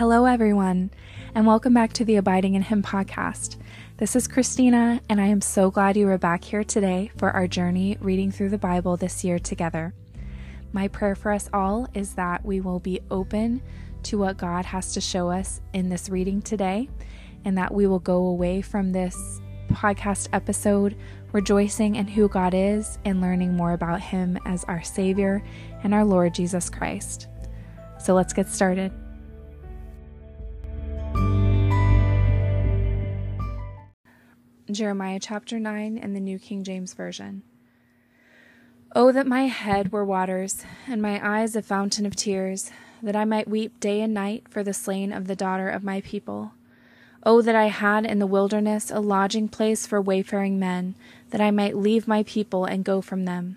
Hello, everyone, and welcome back to the Abiding in Him podcast. This is Christina, and I am so glad you are back here today for our journey reading through the Bible this year together. My prayer for us all is that we will be open to what God has to show us in this reading today, and that we will go away from this podcast episode rejoicing in who God is and learning more about Him as our Savior and our Lord Jesus Christ. So let's get started. Jeremiah chapter 9 in the New King James Version. Oh, that my head were waters, and my eyes a fountain of tears, that I might weep day and night for the slain of the daughter of my people. Oh, that I had in the wilderness a lodging place for wayfaring men, that I might leave my people and go from them.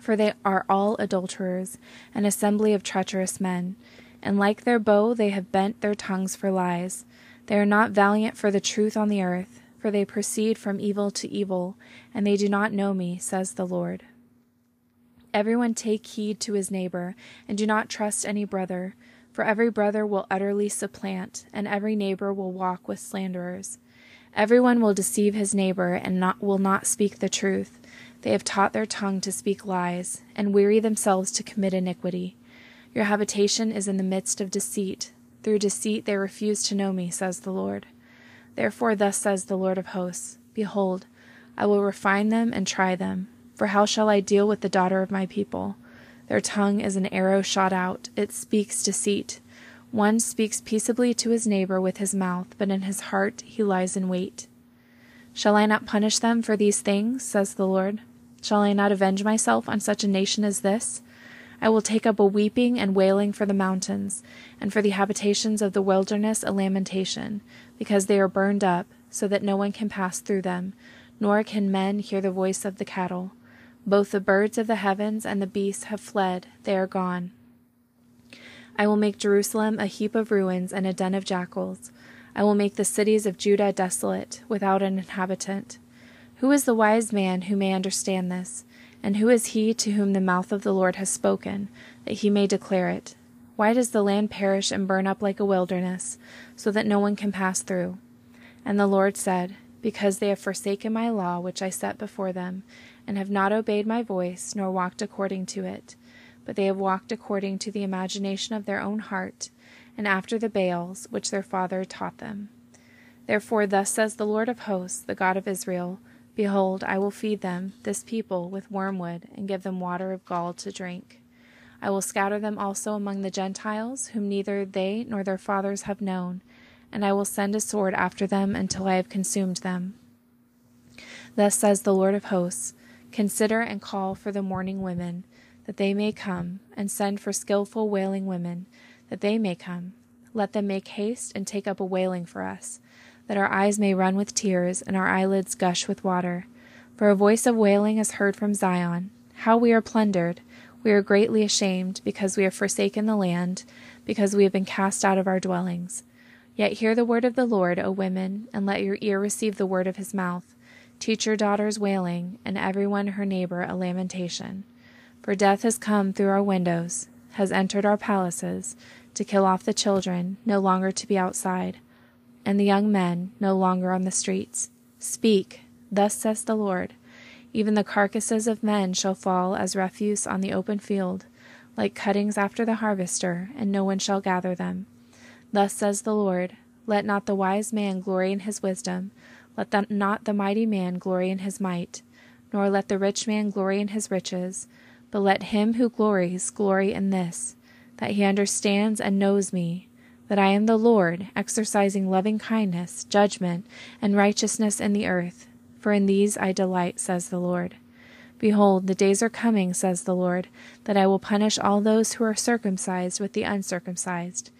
For they are all adulterers, an assembly of treacherous men, and like their bow they have bent their tongues for lies. They are not valiant for the truth on the earth, for they proceed from evil to evil, and they do not know me, says the Lord. Everyone take heed to his neighbor, and do not trust any brother, for every brother will utterly supplant, and every neighbor will walk with slanderers. Everyone will deceive his neighbor, and not, will not speak the truth. They have taught their tongue to speak lies, and weary themselves to commit iniquity. Your habitation is in the midst of deceit. Through deceit they refuse to know me, says the Lord. Therefore, thus says the Lord of hosts Behold, I will refine them and try them for how shall I deal with the daughter of my people? Their tongue is an arrow shot out, it speaks deceit. One speaks peaceably to his neighbor with his mouth, but in his heart he lies in wait. Shall I not punish them for these things, says the Lord? Shall I not avenge myself on such a nation as this? I will take up a weeping and wailing for the mountains, and for the habitations of the wilderness a lamentation, because they are burned up, so that no one can pass through them, nor can men hear the voice of the cattle. Both the birds of the heavens and the beasts have fled, they are gone. I will make Jerusalem a heap of ruins and a den of jackals. I will make the cities of Judah desolate, without an inhabitant. Who is the wise man who may understand this? And who is he to whom the mouth of the Lord has spoken, that he may declare it? Why does the land perish and burn up like a wilderness, so that no one can pass through? And the Lord said, Because they have forsaken my law which I set before them, and have not obeyed my voice, nor walked according to it. But they have walked according to the imagination of their own heart, and after the Baals which their father taught them. Therefore, thus says the Lord of hosts, the God of Israel Behold, I will feed them, this people, with wormwood, and give them water of gall to drink. I will scatter them also among the Gentiles, whom neither they nor their fathers have known, and I will send a sword after them until I have consumed them. Thus says the Lord of hosts Consider and call for the mourning women, that they may come, and send for skilful wailing women, that they may come. Let them make haste and take up a wailing for us, that our eyes may run with tears and our eyelids gush with water. For a voice of wailing is heard from Zion. How we are plundered! We are greatly ashamed, because we have forsaken the land, because we have been cast out of our dwellings. Yet hear the word of the Lord, O women, and let your ear receive the word of his mouth. Teach your daughters wailing, and everyone her neighbor a lamentation. For death has come through our windows, has entered our palaces, to kill off the children, no longer to be outside, and the young men no longer on the streets. Speak, thus says the Lord. Even the carcasses of men shall fall as refuse on the open field, like cuttings after the harvester, and no one shall gather them. Thus says the Lord Let not the wise man glory in his wisdom let the, not the mighty man glory in his might, nor let the rich man glory in his riches, but let him who glories glory in this, that he understands and knows me, that I am the Lord, exercising loving kindness, judgment, and righteousness in the earth. For in these I delight, says the Lord. Behold, the days are coming, says the Lord, that I will punish all those who are circumcised with the uncircumcised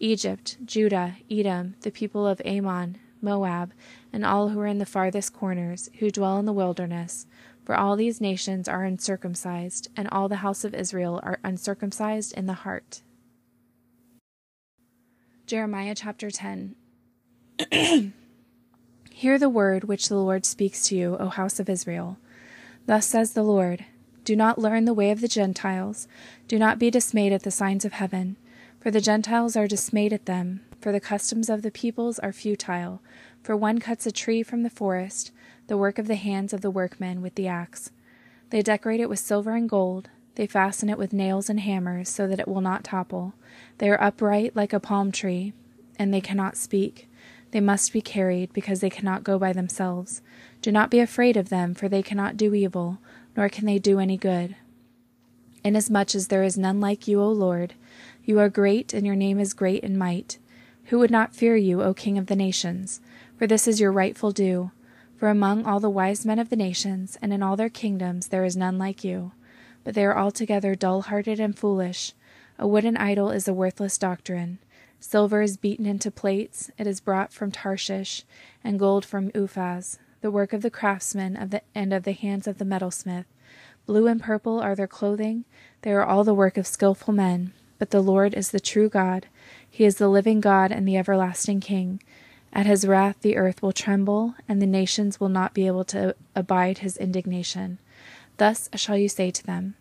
Egypt, Judah, Edom, the people of Ammon, Moab, and all who are in the farthest corners, who dwell in the wilderness. For all these nations are uncircumcised, and all the house of Israel are uncircumcised in the heart. Jeremiah chapter 10 Hear the word which the Lord speaks to you, O house of Israel. Thus says the Lord Do not learn the way of the Gentiles, do not be dismayed at the signs of heaven For the Gentiles are dismayed at them, for the customs of the peoples are futile. For one cuts a tree from the forest, the work of the hands of the workmen with the axe. They decorate it with silver and gold. They fasten it with nails and hammers so that it will not topple. They are upright like a palm tree, and they cannot speak. They must be carried, because they cannot go by themselves. Do not be afraid of them, for they cannot do evil, nor can they do any good. Inasmuch as there is none like you, O Lord, you are great, and your name is great in might. Who would not fear you, O King of the nations? For this is your rightful due. For among all the wise men of the nations, and in all their kingdoms, there is none like you. But they are altogether dull hearted and foolish. A wooden idol is a worthless doctrine. Silver is beaten into plates, it is brought from Tarshish, and gold from Uphaz, the work of the craftsman of the, and of the hands of the metalsmith. Blue and purple are their clothing, they are all the work of skilful men. But the Lord is the true God, He is the living God and the everlasting King. At His wrath the earth will tremble, and the nations will not be able to abide His indignation. Thus shall you say to them,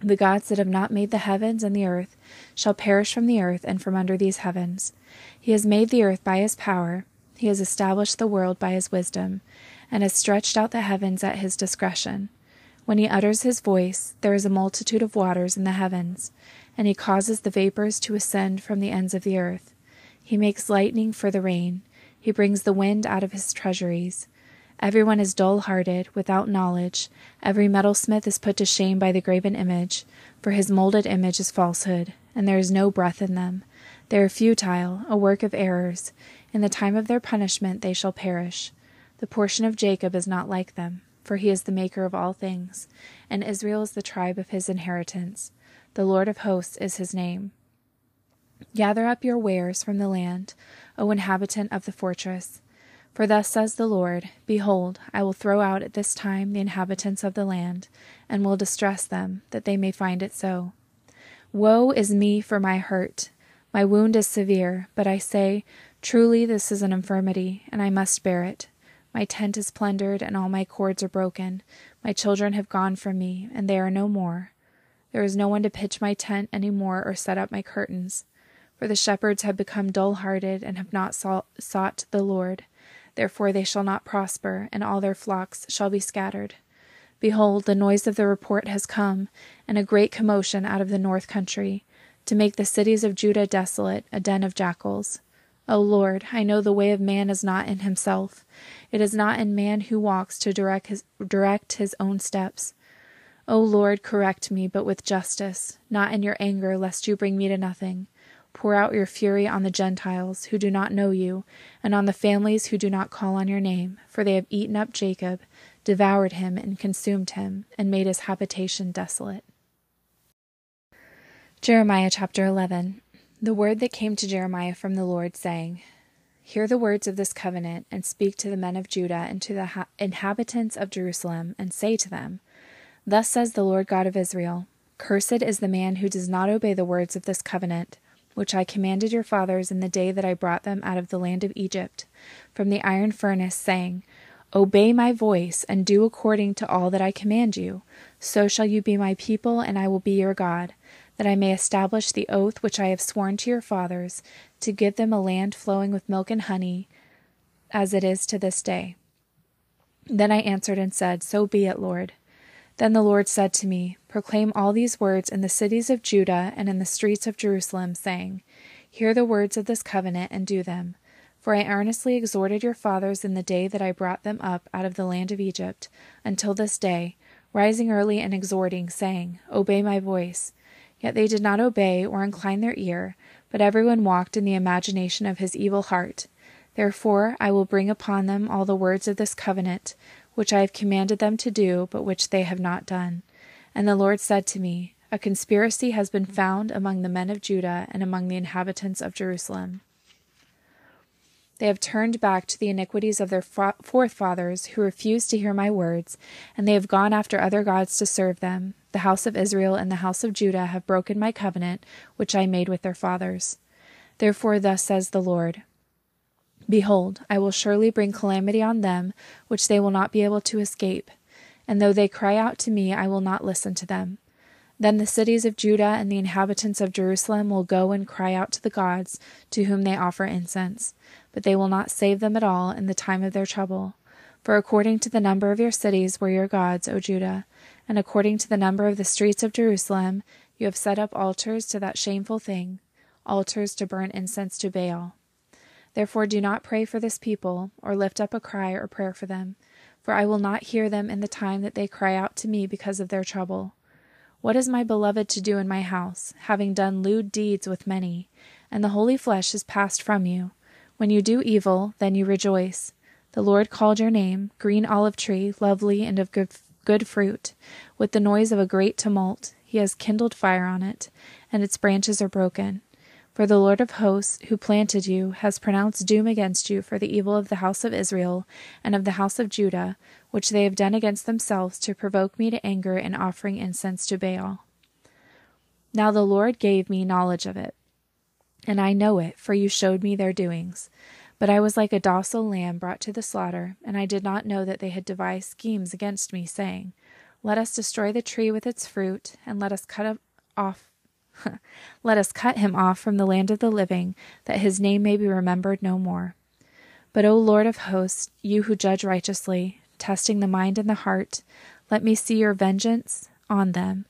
the gods that have not made the heavens and the earth shall perish from the earth and from under these heavens. He has made the earth by his power, he has established the world by his wisdom, and has stretched out the heavens at his discretion. When he utters his voice, there is a multitude of waters in the heavens, and he causes the vapors to ascend from the ends of the earth. He makes lightning for the rain, he brings the wind out of his treasuries. Everyone is dull hearted, without knowledge. Every metalsmith is put to shame by the graven image, for his molded image is falsehood, and there is no breath in them. They are futile, a work of errors. In the time of their punishment they shall perish. The portion of Jacob is not like them, for he is the maker of all things, and Israel is the tribe of his inheritance. The Lord of hosts is his name. Gather up your wares from the land, O inhabitant of the fortress. For thus says the Lord Behold, I will throw out at this time the inhabitants of the land, and will distress them, that they may find it so. Woe is me for my hurt! My wound is severe, but I say, Truly this is an infirmity, and I must bear it. My tent is plundered, and all my cords are broken. My children have gone from me, and they are no more. There is no one to pitch my tent any more or set up my curtains. For the shepherds have become dull hearted, and have not sought the Lord. Therefore they shall not prosper, and all their flocks shall be scattered. Behold, the noise of the report has come, and a great commotion out of the north country, to make the cities of Judah desolate, a den of jackals. O Lord, I know the way of man is not in himself. It is not in man who walks to direct his, direct his own steps. O Lord, correct me, but with justice, not in your anger, lest you bring me to nothing. Pour out your fury on the Gentiles who do not know you, and on the families who do not call on your name, for they have eaten up Jacob, devoured him, and consumed him, and made his habitation desolate. Jeremiah chapter 11 The word that came to Jeremiah from the Lord, saying, Hear the words of this covenant, and speak to the men of Judah and to the ha- inhabitants of Jerusalem, and say to them, Thus says the Lord God of Israel Cursed is the man who does not obey the words of this covenant which I commanded your fathers in the day that I brought them out of the land of Egypt, from the iron furnace, saying, Obey my voice, and do according to all that I command you. So shall you be my people, and I will be your God, that I may establish the oath which I have sworn to your fathers, to give them a land flowing with milk and honey, as it is to this day. Then I answered and said, So be it, Lord. Then the Lord said to me, Proclaim all these words in the cities of Judah and in the streets of Jerusalem, saying, Hear the words of this covenant and do them. For I earnestly exhorted your fathers in the day that I brought them up out of the land of Egypt, until this day, rising early and exhorting, saying, Obey my voice. Yet they did not obey or incline their ear, but everyone walked in the imagination of his evil heart. Therefore I will bring upon them all the words of this covenant, which I have commanded them to do, but which they have not done. And the Lord said to me, A conspiracy has been found among the men of Judah and among the inhabitants of Jerusalem. They have turned back to the iniquities of their forefathers who refused to hear my words, and they have gone after other gods to serve them. The house of Israel and the house of Judah have broken my covenant, which I made with their fathers. Therefore, thus says the Lord Behold, I will surely bring calamity on them, which they will not be able to escape. And though they cry out to me, I will not listen to them. Then the cities of Judah and the inhabitants of Jerusalem will go and cry out to the gods to whom they offer incense, but they will not save them at all in the time of their trouble. For according to the number of your cities were your gods, O Judah, and according to the number of the streets of Jerusalem, you have set up altars to that shameful thing, altars to burn incense to Baal. Therefore do not pray for this people, or lift up a cry or prayer for them, for I will not hear them in the time that they cry out to me because of their trouble. What is my beloved to do in my house, having done lewd deeds with many? And the holy flesh is passed from you. When you do evil, then you rejoice. The Lord called your name, green olive tree, lovely and of good, good fruit. With the noise of a great tumult, he has kindled fire on it, and its branches are broken. For the Lord of hosts, who planted you, has pronounced doom against you for the evil of the house of Israel and of the house of Judah, which they have done against themselves to provoke me to anger in offering incense to Baal. Now the Lord gave me knowledge of it, and I know it, for you showed me their doings. But I was like a docile lamb brought to the slaughter, and I did not know that they had devised schemes against me, saying, Let us destroy the tree with its fruit, and let us cut off Let us cut him off from the land of the living, that his name may be remembered no more. But, O Lord of hosts, you who judge righteously, testing the mind and the heart, let me see your vengeance on them.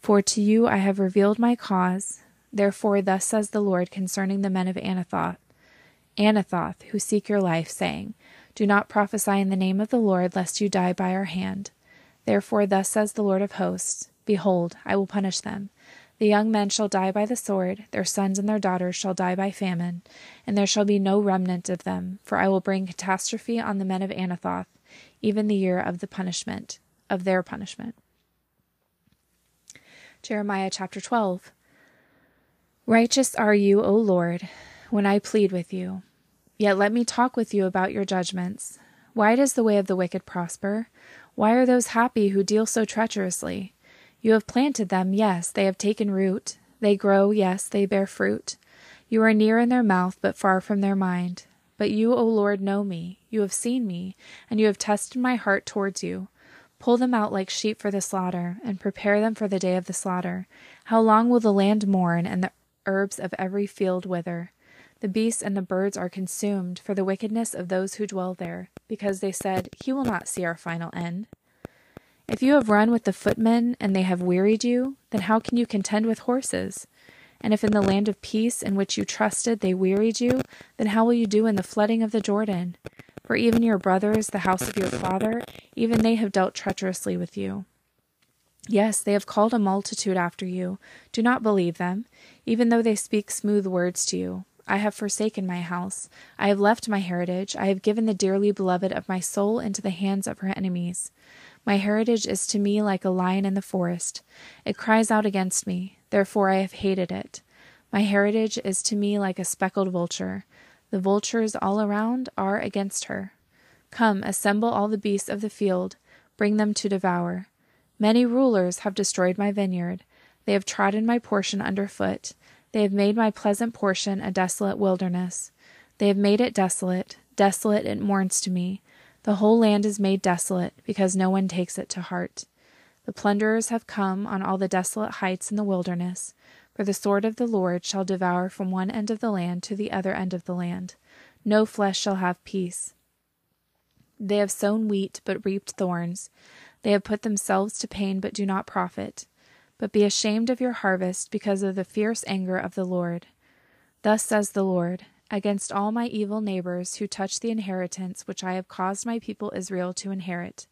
For to you I have revealed my cause. Therefore, thus says the Lord concerning the men of Anathoth Anathoth, who seek your life, saying, Do not prophesy in the name of the Lord, lest you die by our hand. Therefore, thus says the Lord of hosts Behold, I will punish them. The young men shall die by the sword, their sons and their daughters shall die by famine, and there shall be no remnant of them, for I will bring catastrophe on the men of Anathoth, even the year of the punishment, of their punishment. Jeremiah chapter 12. Righteous are you, O Lord, when I plead with you. Yet let me talk with you about your judgments. Why does the way of the wicked prosper? Why are those happy who deal so treacherously? You have planted them, yes, they have taken root. They grow, yes, they bear fruit. You are near in their mouth, but far from their mind. But you, O Lord, know me. You have seen me, and you have tested my heart towards you. Pull them out like sheep for the slaughter, and prepare them for the day of the slaughter. How long will the land mourn, and the herbs of every field wither? The beasts and the birds are consumed for the wickedness of those who dwell there, because they said, He will not see our final end. If you have run with the footmen and they have wearied you, then how can you contend with horses? And if in the land of peace in which you trusted they wearied you, then how will you do in the flooding of the Jordan? For even your brothers, the house of your father, even they have dealt treacherously with you. Yes, they have called a multitude after you. Do not believe them, even though they speak smooth words to you. I have forsaken my house. I have left my heritage. I have given the dearly beloved of my soul into the hands of her enemies. My heritage is to me like a lion in the forest. It cries out against me, therefore I have hated it. My heritage is to me like a speckled vulture. The vultures all around are against her. Come, assemble all the beasts of the field, bring them to devour. Many rulers have destroyed my vineyard. They have trodden my portion under foot. They have made my pleasant portion a desolate wilderness. They have made it desolate, desolate it mourns to me. The whole land is made desolate, because no one takes it to heart. The plunderers have come on all the desolate heights in the wilderness, for the sword of the Lord shall devour from one end of the land to the other end of the land. No flesh shall have peace. They have sown wheat, but reaped thorns. They have put themselves to pain, but do not profit. But be ashamed of your harvest because of the fierce anger of the Lord. Thus says the Lord against all my evil neighbors who touch the inheritance which I have caused my people Israel to inherit.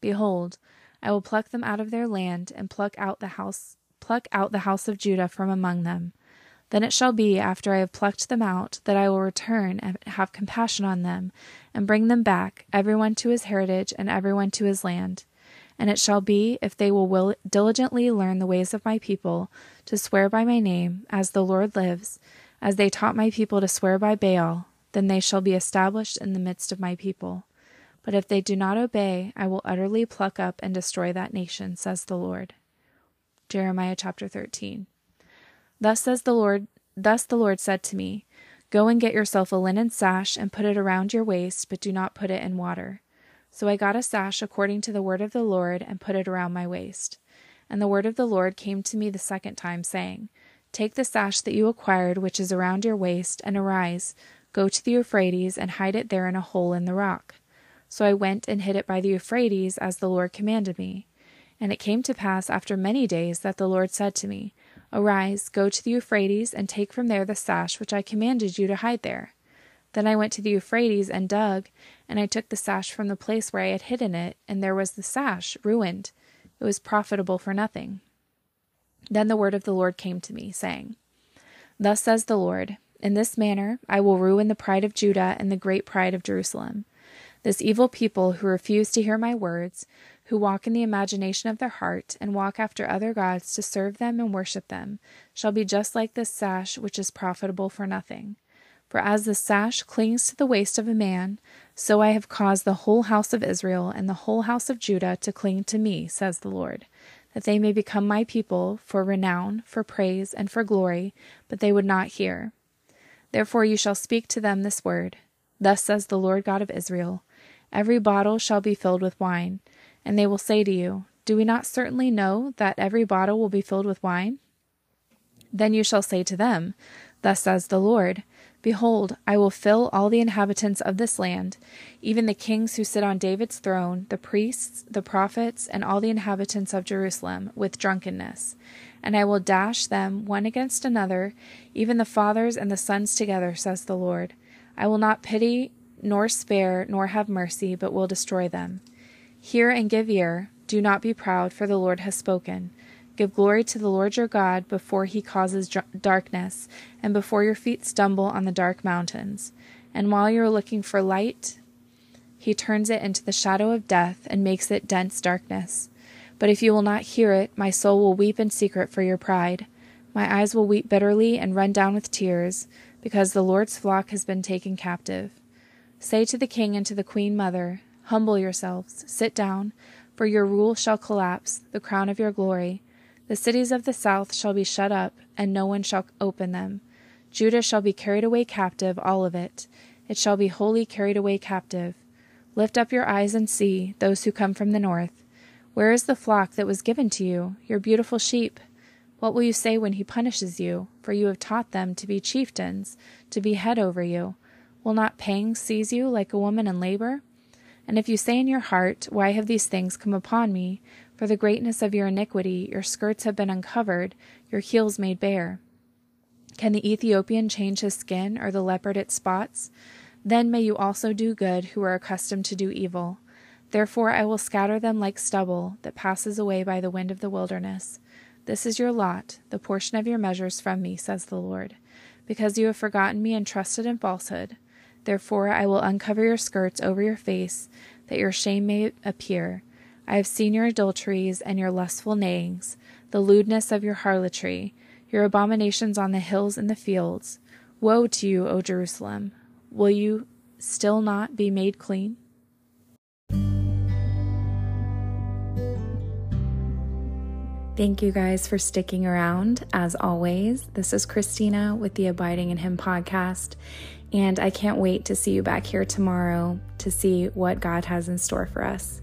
Behold, I will pluck them out of their land and pluck out the house pluck out the house of Judah from among them. Then it shall be after I have plucked them out that I will return and have compassion on them and bring them back everyone to his heritage and everyone to his land. And it shall be if they will, will diligently learn the ways of my people to swear by my name as the Lord lives as they taught my people to swear by Baal, then they shall be established in the midst of my people. But if they do not obey, I will utterly pluck up and destroy that nation, says the Lord. Jeremiah chapter 13. Thus says the Lord, thus the Lord said to me, Go and get yourself a linen sash and put it around your waist, but do not put it in water. So I got a sash according to the word of the Lord and put it around my waist. And the word of the Lord came to me the second time, saying, Take the sash that you acquired, which is around your waist, and arise, go to the Euphrates, and hide it there in a hole in the rock. So I went and hid it by the Euphrates, as the Lord commanded me. And it came to pass after many days that the Lord said to me, Arise, go to the Euphrates, and take from there the sash which I commanded you to hide there. Then I went to the Euphrates and dug, and I took the sash from the place where I had hidden it, and there was the sash, ruined. It was profitable for nothing. Then the word of the Lord came to me, saying, Thus says the Lord, In this manner I will ruin the pride of Judah and the great pride of Jerusalem. This evil people who refuse to hear my words, who walk in the imagination of their heart, and walk after other gods to serve them and worship them, shall be just like this sash which is profitable for nothing. For as the sash clings to the waist of a man, so I have caused the whole house of Israel and the whole house of Judah to cling to me, says the Lord, that they may become my people for renown, for praise, and for glory, but they would not hear. Therefore you shall speak to them this word Thus says the Lord God of Israel Every bottle shall be filled with wine. And they will say to you, Do we not certainly know that every bottle will be filled with wine? Then you shall say to them, Thus says the Lord Behold, I will fill all the inhabitants of this land, even the kings who sit on David's throne, the priests, the prophets, and all the inhabitants of Jerusalem, with drunkenness. And I will dash them one against another, even the fathers and the sons together, says the Lord. I will not pity, nor spare, nor have mercy, but will destroy them. Hear and give ear. Do not be proud, for the Lord has spoken. Give glory to the Lord your God before he causes darkness, and before your feet stumble on the dark mountains. And while you are looking for light, he turns it into the shadow of death and makes it dense darkness. But if you will not hear it, my soul will weep in secret for your pride. My eyes will weep bitterly and run down with tears, because the Lord's flock has been taken captive. Say to the king and to the queen mother, Humble yourselves, sit down, for your rule shall collapse, the crown of your glory. The cities of the south shall be shut up, and no one shall open them. Judah shall be carried away captive, all of it. It shall be wholly carried away captive. Lift up your eyes and see those who come from the north. Where is the flock that was given to you, your beautiful sheep? What will you say when he punishes you? For you have taught them to be chieftains, to be head over you. Will not pangs seize you like a woman in labor? And if you say in your heart, Why have these things come upon me? For the greatness of your iniquity, your skirts have been uncovered, your heels made bare. Can the Ethiopian change his skin, or the leopard its spots? Then may you also do good who are accustomed to do evil. Therefore I will scatter them like stubble that passes away by the wind of the wilderness. This is your lot, the portion of your measures from me, says the Lord. Because you have forgotten me and trusted in falsehood, therefore I will uncover your skirts over your face, that your shame may appear I have seen your adulteries and your lustful neighings, the lewdness of your harlotry, your abominations on the hills and the fields. Woe to you, O Jerusalem! Will you still not be made clean? Thank you guys for sticking around. As always, this is Christina with the Abiding in Him podcast, and I can't wait to see you back here tomorrow to see what God has in store for us.